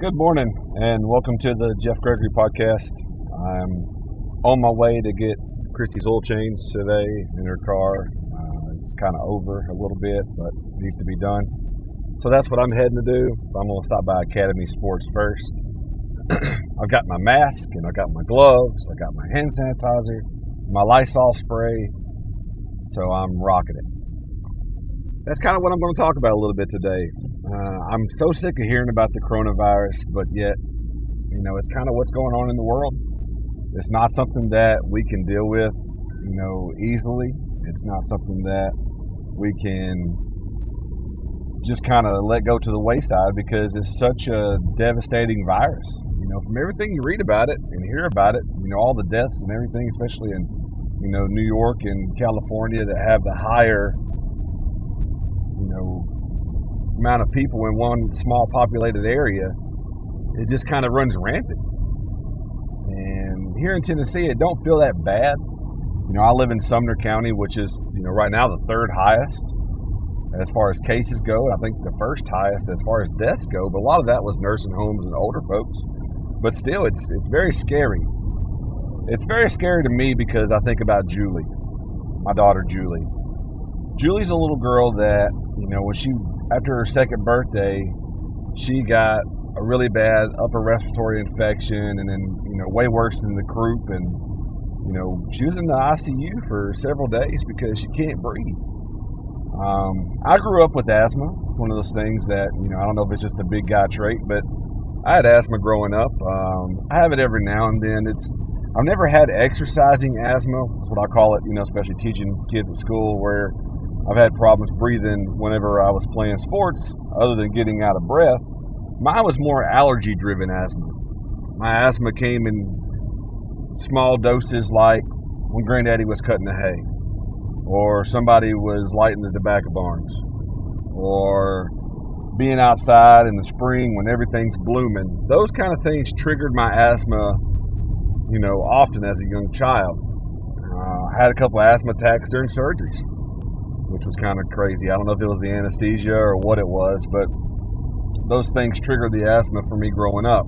Good morning, and welcome to the Jeff Gregory podcast. I'm on my way to get Christy's oil change today in her car. Uh, it's kind of over a little bit, but needs to be done. So that's what I'm heading to do. I'm going to stop by Academy Sports first. I've got my mask, and I've got my gloves, I got my hand sanitizer, my Lysol spray. So I'm rocking it that's kind of what I'm going to talk about a little bit today. Uh, I'm so sick of hearing about the coronavirus, but yet, you know, it's kind of what's going on in the world. It's not something that we can deal with, you know, easily. It's not something that we can just kind of let go to the wayside because it's such a devastating virus. You know, from everything you read about it and hear about it, you know, all the deaths and everything, especially in, you know, New York and California that have the higher you know amount of people in one small populated area, it just kind of runs rampant. And here in Tennessee, it don't feel that bad. You know, I live in Sumner County, which is you know right now the third highest as far as cases go. I think the first highest as far as deaths go, but a lot of that was nursing homes and older folks. But still, it's it's very scary. It's very scary to me because I think about Julie, my daughter Julie. Julie's a little girl that you know, when she after her second birthday, she got a really bad upper respiratory infection, and then you know, way worse than the croup, and you know, she was in the ICU for several days because she can't breathe. Um, I grew up with asthma. It's One of those things that you know, I don't know if it's just a big guy trait, but I had asthma growing up. Um, I have it every now and then. It's I've never had exercising asthma. That's what I call it. You know, especially teaching kids at school where I've had problems breathing whenever I was playing sports, other than getting out of breath. Mine was more allergy driven asthma. My asthma came in small doses, like when Granddaddy was cutting the hay, or somebody was lighting the tobacco barns, or being outside in the spring when everything's blooming. Those kind of things triggered my asthma, you know, often as a young child. Uh, I had a couple asthma attacks during surgeries which was kind of crazy. I don't know if it was the anesthesia or what it was, but those things triggered the asthma for me growing up.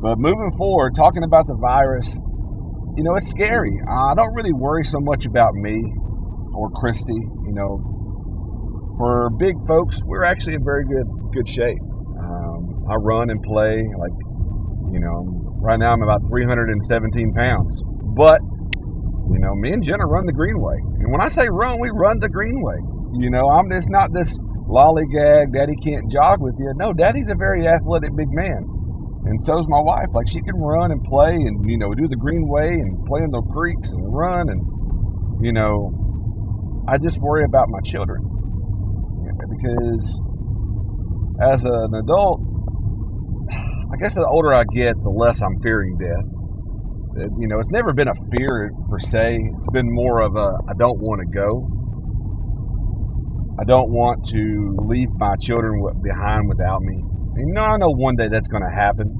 But moving forward, talking about the virus, you know, it's scary. I don't really worry so much about me or Christy. You know, for big folks, we're actually in very good good shape. Um, I run and play like, you know, right now I'm about 317 pounds, but know, me and Jenna run the Greenway. And when I say run, we run the Greenway. You know, I'm just not this lollygag, daddy can't jog with you. No, daddy's a very athletic big man. And so's my wife. Like she can run and play and, you know, do the Greenway and play in the creeks and run. And, you know, I just worry about my children. Because as an adult, I guess the older I get, the less I'm fearing death you know, it's never been a fear per se. It's been more of a I don't want to go. I don't want to leave my children behind without me. You know, I know one day that's going to happen.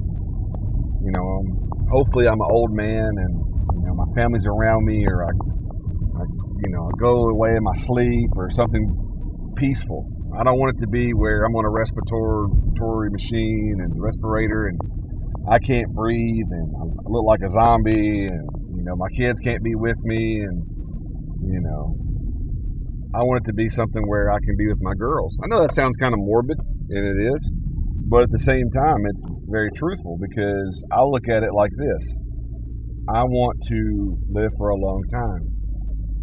You know, um, hopefully I'm an old man and you know my family's around me, or I, I, you know, I go away in my sleep or something peaceful. I don't want it to be where I'm on a respiratory machine and respirator and I can't breathe and I look like a zombie and you know my kids can't be with me and you know I want it to be something where I can be with my girls. I know that sounds kind of morbid and it is, but at the same time it's very truthful because I look at it like this. I want to live for a long time.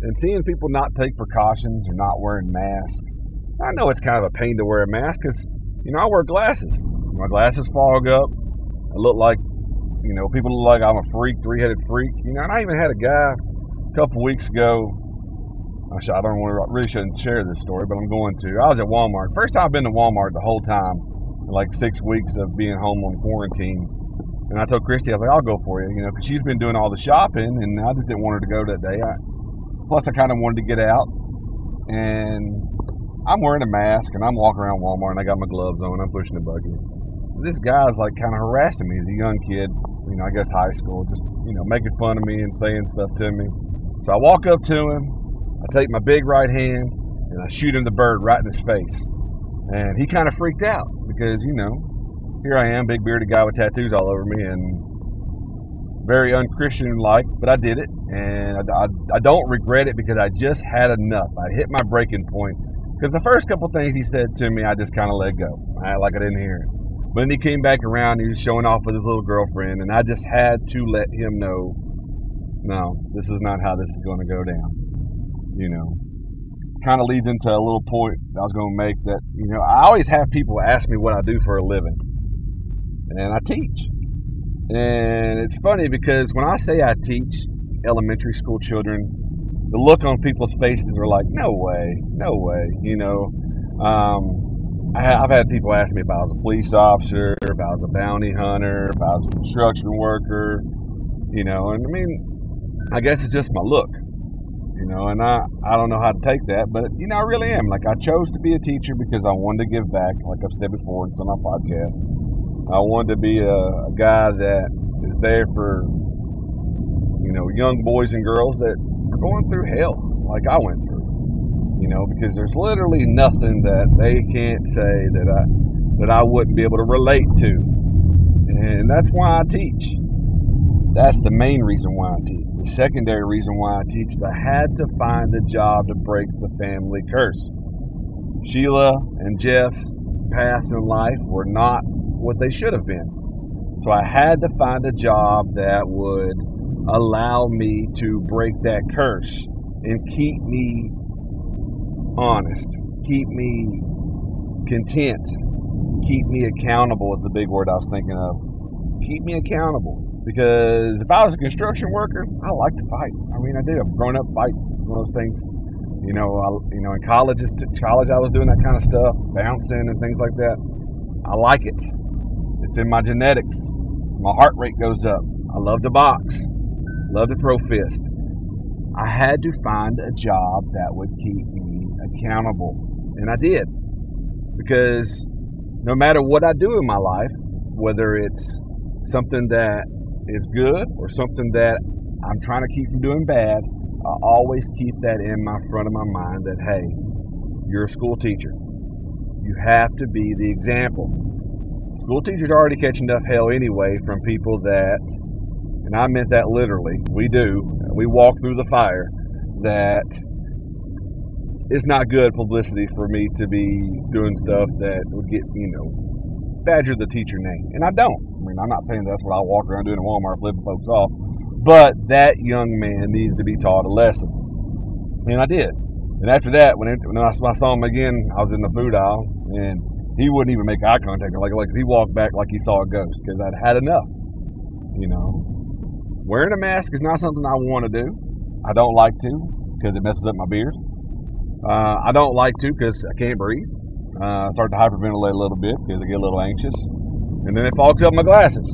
And seeing people not take precautions or not wearing masks, I know it's kind of a pain to wear a mask because, you know, I wear glasses. My glasses fog up. I look like, you know, people look like I'm a freak, three headed freak. You know, and I even had a guy a couple weeks ago. I, should, I don't want to, really shouldn't share this story, but I'm going to. I was at Walmart. First time I've been to Walmart the whole time, like six weeks of being home on quarantine. And I told Christy, I was like, I'll go for you, you know, because she's been doing all the shopping, and I just didn't want her to go that day. I, plus, I kind of wanted to get out, and I'm wearing a mask, and I'm walking around Walmart, and I got my gloves on, I'm pushing the buggy this guy's like kind of harassing me. He's a young kid, you know, I guess high school, just you know, making fun of me and saying stuff to me. So I walk up to him, I take my big right hand, and I shoot him the bird right in his face. And he kind of freaked out because you know here I am, big bearded guy with tattoos all over me, and very unchristian like, but I did it, and I, I, I, don't regret it because I just had enough. I hit my breaking point because the first couple things he said to me, I just kind of let go, I, like I didn't hear it. But then he came back around, he was showing off with his little girlfriend, and I just had to let him know, no, this is not how this is going to go down. You know, kind of leads into a little point I was going to make that, you know, I always have people ask me what I do for a living, and I teach. And it's funny because when I say I teach elementary school children, the look on people's faces are like, no way, no way. You know, um, I, have had people ask me if I was a police officer, if I was a bounty hunter, if I was a construction worker, you know, and I mean, I guess it's just my look, you know, and I, I don't know how to take that, but, you know, I really am. Like, I chose to be a teacher because I wanted to give back, like I've said before, it's on my podcast. I wanted to be a, a guy that is there for you know young boys and girls that are going through hell like I went through. You know, because there's literally nothing that they can't say that I that I wouldn't be able to relate to. And that's why I teach. That's the main reason why I teach. The secondary reason why I teach is I had to find a job to break the family curse. Sheila and Jeff's paths in life were not what they should have been. So I had to find a job that would allow me to break that curse and keep me honest, keep me content, keep me accountable is the big word I was thinking of. Keep me accountable. Because if I was a construction worker, I like to fight. I mean, I did. I've grown up fighting. One of those things. You know, I, you know, in college, college, I was doing that kind of stuff, bouncing and things like that. I like it. It's in my genetics. My heart rate goes up. I love to box. Love to throw fist. I had to find a job that would keep me accountable. And I did. Because no matter what I do in my life, whether it's something that is good or something that I'm trying to keep from doing bad, I always keep that in my front of my mind that, hey, you're a school teacher. You have to be the example. School teachers already catching enough hell anyway from people that, and I meant that literally, we do, we walk through the fire, that it's not good publicity for me to be doing stuff that would get, you know, badger the teacher name. And I don't. I mean, I'm not saying that's what I walk around doing in Walmart flipping folks off, but that young man needs to be taught a lesson. And I did. And after that, when, it, when I saw him again, I was in the food aisle, and he wouldn't even make eye contact. Like like he walked back like he saw a ghost because I'd had enough. You know, wearing a mask is not something I want to do. I don't like to because it messes up my beard. Uh, I don't like to because I can't breathe. Uh, I start to hyperventilate a little bit because I get a little anxious, and then it fogs up my glasses.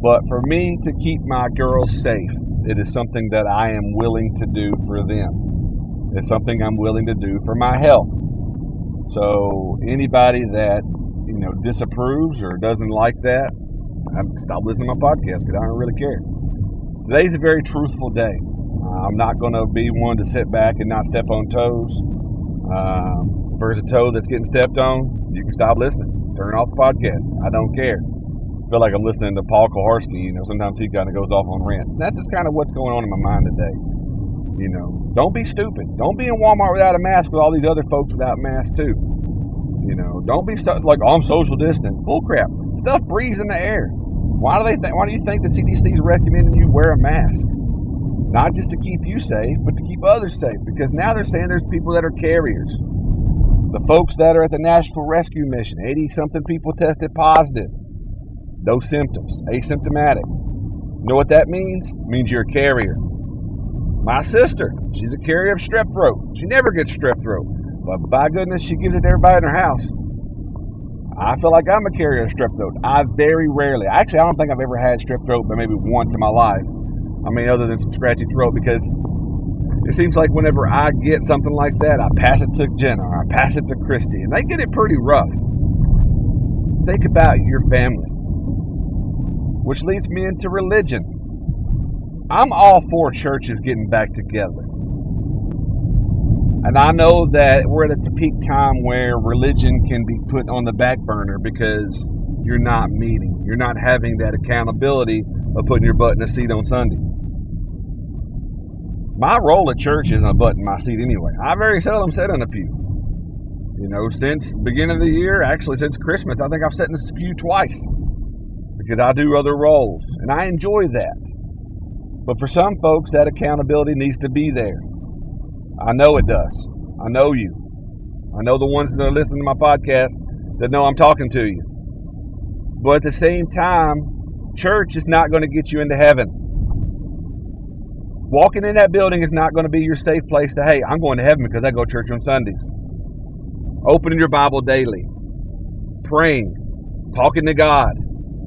But for me to keep my girls safe, it is something that I am willing to do for them. It's something I'm willing to do for my health. So anybody that you know disapproves or doesn't like that, stop listening to my podcast because I don't really care. Today's a very truthful day. Uh, I'm not going to be one to sit back and not step on toes. Um, if there's a toe that's getting stepped on, you can stop listening. Turn off the podcast. I don't care. I feel like I'm listening to Paul Koharski. You know, sometimes he kind of goes off on rants. And that's just kind of what's going on in my mind today. You know, don't be stupid. Don't be in Walmart without a mask with all these other folks without masks too. You know, don't be stuck like oh, I'm social distant. Bull crap. Stuff breathes in the air. Why do they think? Why do you think the CDC is recommending you wear a mask? Not just to keep you safe, but to keep others safe. Because now they're saying there's people that are carriers. The folks that are at the Nashville Rescue Mission, 80 something people tested positive. No symptoms, asymptomatic. You know what that means? It means you're a carrier. My sister, she's a carrier of strep throat. She never gets strep throat. But by goodness, she gives it to everybody in her house. I feel like I'm a carrier of strep throat. I very rarely, actually, I don't think I've ever had strep throat, but maybe once in my life. I mean, other than some scratchy throat, because it seems like whenever I get something like that, I pass it to Jenna or I pass it to Christy, and they get it pretty rough. Think about your family, which leads me into religion. I'm all for churches getting back together. And I know that we're at a peak time where religion can be put on the back burner because you're not meeting. You're not having that accountability of putting your butt in a seat on Sunday. My role at church isn't a butt in my seat anyway. I very seldom sit in a pew. You know, since beginning of the year, actually since Christmas, I think I've sat in this pew twice because I do other roles and I enjoy that. But for some folks, that accountability needs to be there. I know it does. I know you. I know the ones that are listening to my podcast that know I'm talking to you. But at the same time, church is not going to get you into heaven. Walking in that building is not going to be your safe place to, hey, I'm going to heaven because I go to church on Sundays. Opening your Bible daily, praying, talking to God,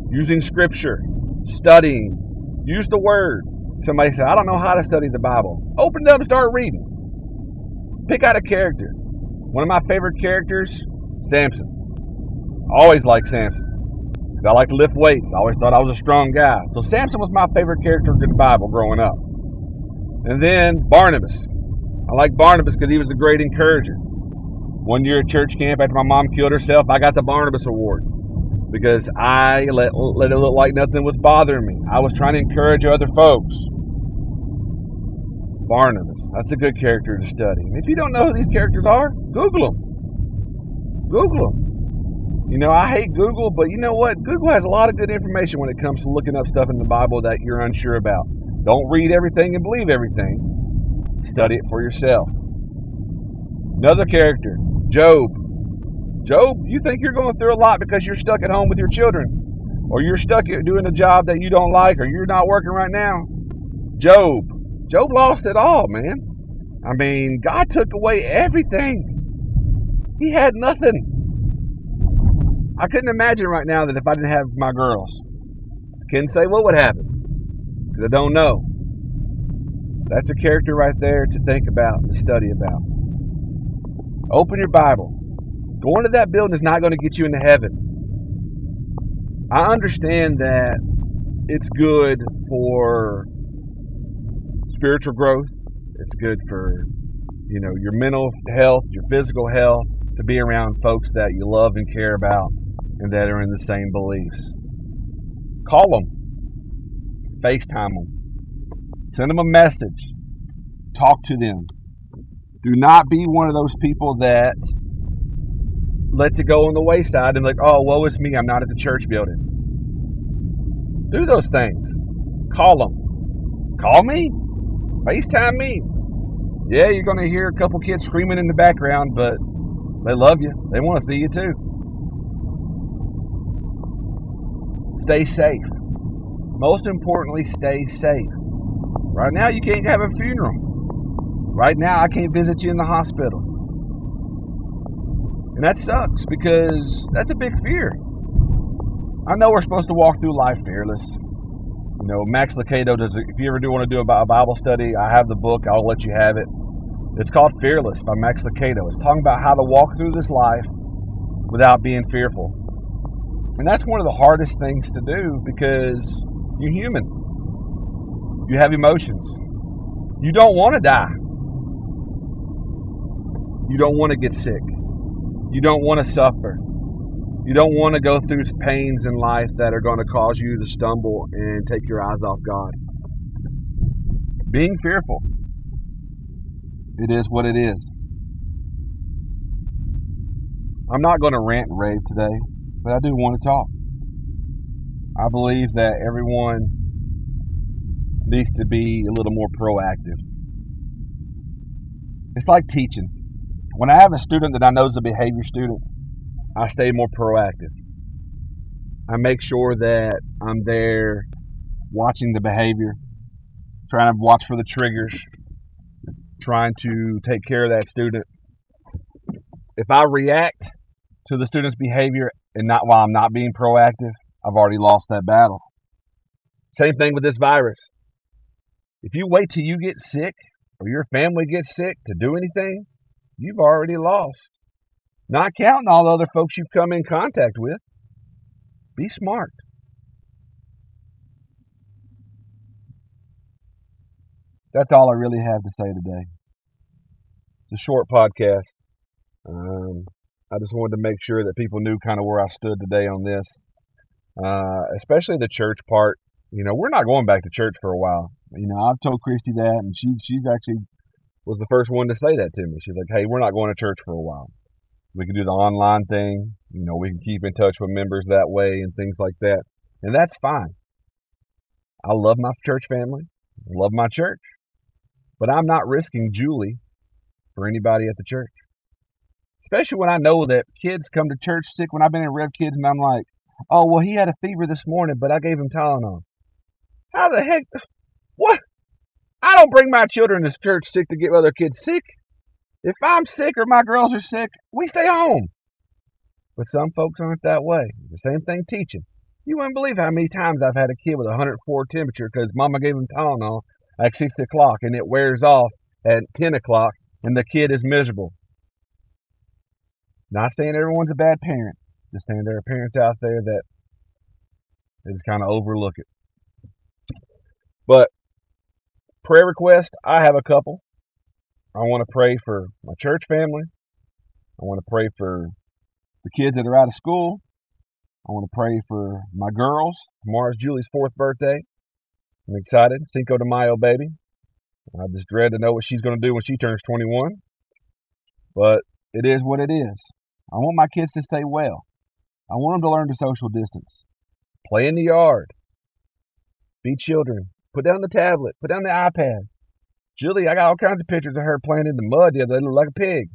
using scripture, studying, use the word. Somebody said, I don't know how to study the Bible. Open it up and start reading. Pick out a character. One of my favorite characters, Samson. Always liked Samson. I like to lift weights. I always thought I was a strong guy. So Samson was my favorite character in the Bible growing up. And then Barnabas. I like Barnabas because he was a great encourager. One year at church camp after my mom killed herself, I got the Barnabas Award because I let, let it look like nothing was bothering me. I was trying to encourage other folks. Barnabas. That's a good character to study. if you don't know who these characters are, Google them. Google them. You know, I hate Google, but you know what? Google has a lot of good information when it comes to looking up stuff in the Bible that you're unsure about. Don't read everything and believe everything. Study it for yourself. Another character, Job. Job, you think you're going through a lot because you're stuck at home with your children, or you're stuck doing a job that you don't like, or you're not working right now. Job, Job lost it all, man. I mean, God took away everything. He had nothing. I couldn't imagine right now that if I didn't have my girls, I couldn't say what would happen I don't know. That's a character right there to think about and to study about. Open your Bible. Going to that building is not going to get you into heaven. I understand that it's good for spiritual growth. It's good for, you know, your mental health, your physical health, to be around folks that you love and care about and that are in the same beliefs. Call them, FaceTime them, send them a message, talk to them. Do not be one of those people that lets it go on the wayside and like, oh, woe is me, I'm not at the church building. Do those things. Call them. Call me. FaceTime me. Yeah, you're going to hear a couple kids screaming in the background, but they love you. They want to see you too. Stay safe. Most importantly, stay safe. Right now, you can't have a funeral. Right now, I can't visit you in the hospital. And that sucks because that's a big fear. I know we're supposed to walk through life fearless. You know, Max Lucado does. If you ever do want to do a Bible study, I have the book. I'll let you have it. It's called Fearless by Max Lucado. It's talking about how to walk through this life without being fearful. And that's one of the hardest things to do because you're human. You have emotions. You don't want to die. You don't want to get sick. You don't want to suffer. You don't want to go through pains in life that are going to cause you to stumble and take your eyes off God. Being fearful. It is what it is. I'm not going to rant and rave today, but I do want to talk. I believe that everyone needs to be a little more proactive. It's like teaching. When I have a student that I know is a behavior student, I stay more proactive. I make sure that I'm there watching the behavior, trying to watch for the triggers, trying to take care of that student. If I react to the student's behavior and not while I'm not being proactive, I've already lost that battle. Same thing with this virus. If you wait till you get sick or your family gets sick to do anything, you've already lost. Not counting all the other folks you've come in contact with. Be smart. That's all I really have to say today. It's a short podcast. Um, I just wanted to make sure that people knew kind of where I stood today on this. Uh, especially the church part. You know, we're not going back to church for a while. You know, I've told Christy that, and she she's actually was the first one to say that to me. She's like, "Hey, we're not going to church for a while. We can do the online thing. You know, we can keep in touch with members that way and things like that, and that's fine. I love my church family, love my church, but I'm not risking Julie for anybody at the church. Especially when I know that kids come to church sick. When I've been in Rev Kids, and I'm like, "Oh, well, he had a fever this morning, but I gave him Tylenol." How the heck? What? I don't bring my children to church sick to get other kids sick. If I'm sick or my girls are sick, we stay home. But some folks aren't that way. The same thing teaching. You wouldn't believe how many times I've had a kid with a 104 temperature because mama gave him Tylenol at 6 o'clock and it wears off at 10 o'clock and the kid is miserable. Not saying everyone's a bad parent. Saying there are parents out there that they just kind of overlook it. But prayer request, I have a couple. I want to pray for my church family. I want to pray for the kids that are out of school. I want to pray for my girls. Tomorrow's Julie's fourth birthday. I'm excited. Cinco de Mayo, baby. I just dread to know what she's going to do when she turns 21. But it is what it is. I want my kids to stay well. I want them to learn to social distance. Play in the yard. Be children. Put down the tablet. Put down the iPad. Julie, I got all kinds of pictures of her playing in the mud the other day, look like a pig.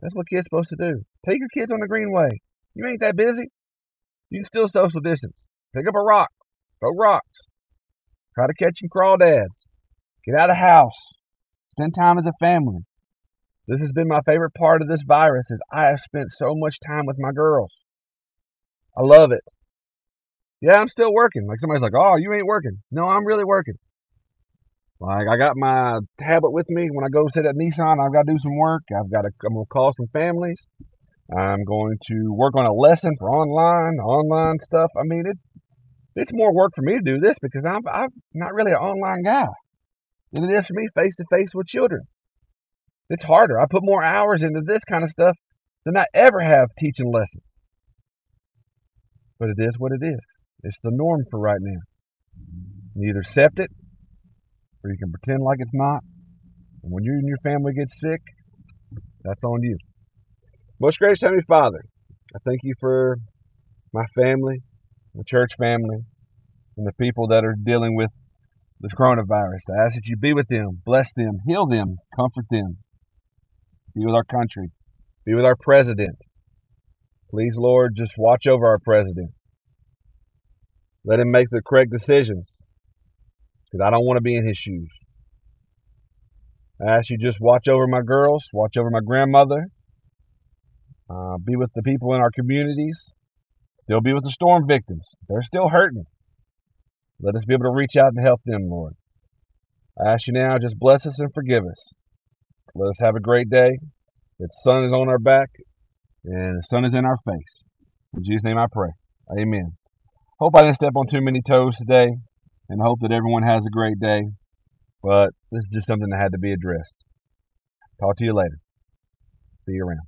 That's what kids are supposed to do. Take your kids on the greenway. You ain't that busy. You can still social distance. Pick up a rock. Throw rocks. Try to catch some crawdads. Get out of the house. Spend time as a family. This has been my favorite part of this virus is I have spent so much time with my girls. I love it. Yeah, I'm still working. Like somebody's like, "Oh, you ain't working." No, I'm really working. Like I got my tablet with me when I go sit at Nissan. I've got to do some work. I've got to. I'm gonna call some families. I'm going to work on a lesson for online online stuff. I mean, it it's more work for me to do this because I'm I'm not really an online guy than it is for me face to face with children. It's harder. I put more hours into this kind of stuff than I ever have teaching lessons. But it is what it is. It's the norm for right now. You either accept it or you can pretend like it's not. And when you and your family get sick, that's on you. Most gracious Heavenly Father, I thank you for my family, the church family, and the people that are dealing with this coronavirus. I ask that you be with them, bless them, heal them, comfort them. Be with our country. Be with our president. Please, Lord, just watch over our president. Let him make the correct decisions. Because I don't want to be in his shoes. I ask you just watch over my girls, watch over my grandmother, uh, be with the people in our communities, still be with the storm victims. They're still hurting. Let us be able to reach out and help them, Lord. I ask you now, just bless us and forgive us. Let us have a great day. The sun is on our back and the sun is in our face. In Jesus' name I pray. Amen. Hope I didn't step on too many toes today and hope that everyone has a great day. But this is just something that had to be addressed. Talk to you later. See you around.